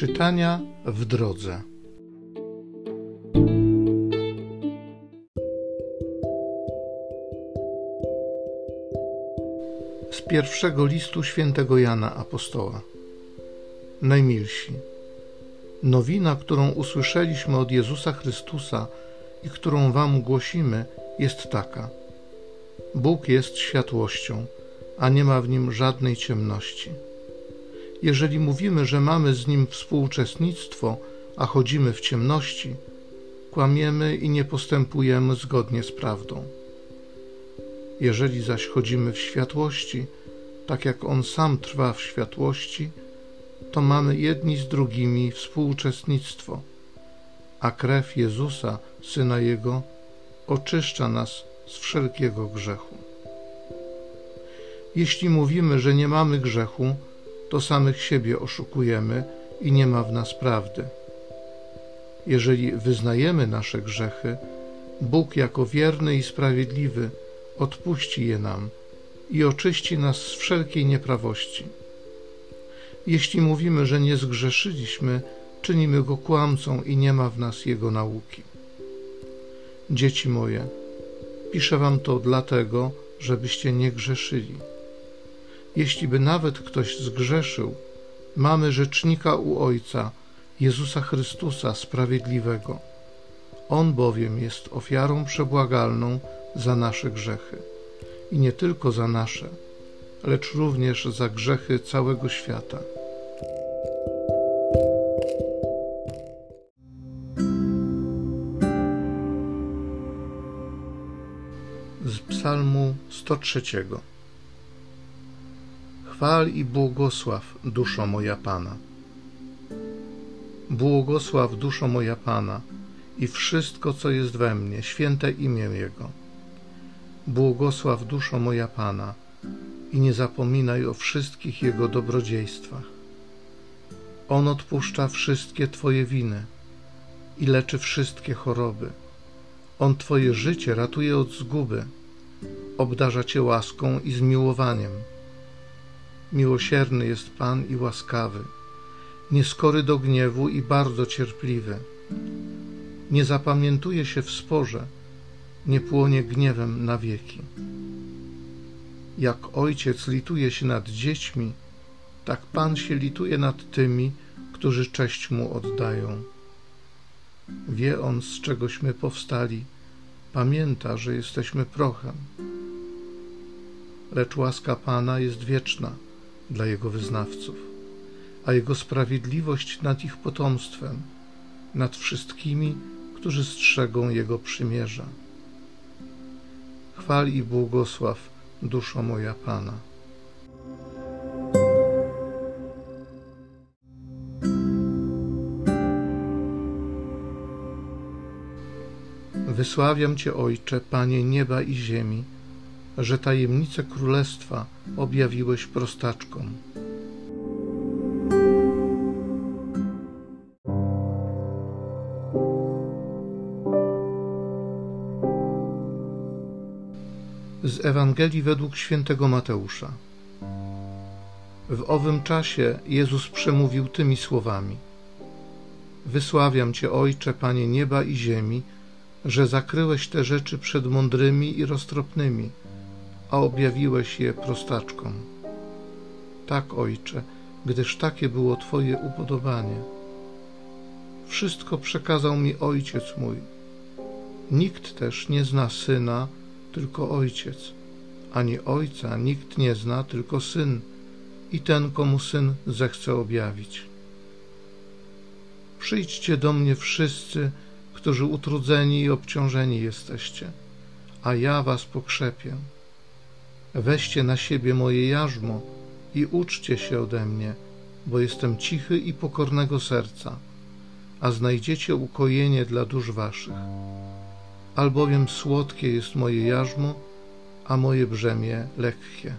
Czytania w drodze. Z pierwszego listu świętego Jana Apostoła. Najmilsi. Nowina, którą usłyszeliśmy od Jezusa Chrystusa i którą Wam głosimy, jest taka. Bóg jest światłością, a nie ma w nim żadnej ciemności. Jeżeli mówimy, że mamy z nim współuczestnictwo, a chodzimy w ciemności, kłamiemy i nie postępujemy zgodnie z prawdą. Jeżeli zaś chodzimy w światłości, tak jak on sam trwa w światłości, to mamy jedni z drugimi współuczestnictwo, a krew Jezusa, syna Jego, oczyszcza nas z wszelkiego grzechu. Jeśli mówimy, że nie mamy grzechu, to samych siebie oszukujemy i nie ma w nas prawdy. Jeżeli wyznajemy nasze grzechy, Bóg jako wierny i sprawiedliwy odpuści je nam i oczyści nas z wszelkiej nieprawości. Jeśli mówimy, że nie zgrzeszyliśmy, czynimy go kłamcą i nie ma w nas jego nauki. Dzieci moje, piszę wam to dlatego, żebyście nie grzeszyli. Jeśli by nawet ktoś zgrzeszył, mamy rzecznika u Ojca, Jezusa Chrystusa Sprawiedliwego. On bowiem jest ofiarą przebłagalną za nasze grzechy. I nie tylko za nasze, lecz również za grzechy całego świata. Z Psalmu 103 Chwal i błogosław, duszo moja Pana. Błogosław, duszo moja Pana, i wszystko, co jest we mnie, święte imię Jego. Błogosław, duszo moja Pana, i nie zapominaj o wszystkich Jego dobrodziejstwach. On odpuszcza wszystkie Twoje winy i leczy wszystkie choroby. On Twoje życie ratuje od zguby, obdarza Cię łaską i zmiłowaniem Miłosierny jest Pan i łaskawy, nieskory do gniewu i bardzo cierpliwy. Nie zapamiętuje się w sporze, nie płonie gniewem na wieki. Jak ojciec lituje się nad dziećmi, tak Pan się lituje nad tymi, którzy cześć mu oddają. Wie on, z czegośmy powstali, pamięta, że jesteśmy prochem. Lecz łaska Pana jest wieczna dla Jego wyznawców, a Jego sprawiedliwość nad ich potomstwem, nad wszystkimi, którzy strzegą Jego przymierza. Chwal i błogosław, duszo moja Pana. Wysławiam Cię, Ojcze, Panie nieba i ziemi, że tajemnice królestwa objawiłeś prostaczkom. Z Ewangelii według świętego Mateusza. W owym czasie Jezus przemówił tymi słowami: Wysławiam Cię, Ojcze, Panie nieba i ziemi, że zakryłeś te rzeczy przed mądrymi i roztropnymi a objawiłeś je prostaczkom. Tak, Ojcze, gdyż takie było Twoje upodobanie. Wszystko przekazał mi Ojciec mój. Nikt też nie zna Syna, tylko Ojciec, ani Ojca nikt nie zna, tylko Syn i ten, komu Syn zechce objawić. Przyjdźcie do mnie wszyscy, którzy utrudzeni i obciążeni jesteście, a ja was pokrzepię. Weźcie na siebie moje jarzmo i uczcie się ode mnie, bo jestem cichy i pokornego serca, a znajdziecie ukojenie dla dusz waszych. Albowiem słodkie jest moje jarzmo, a moje brzemię lekkie.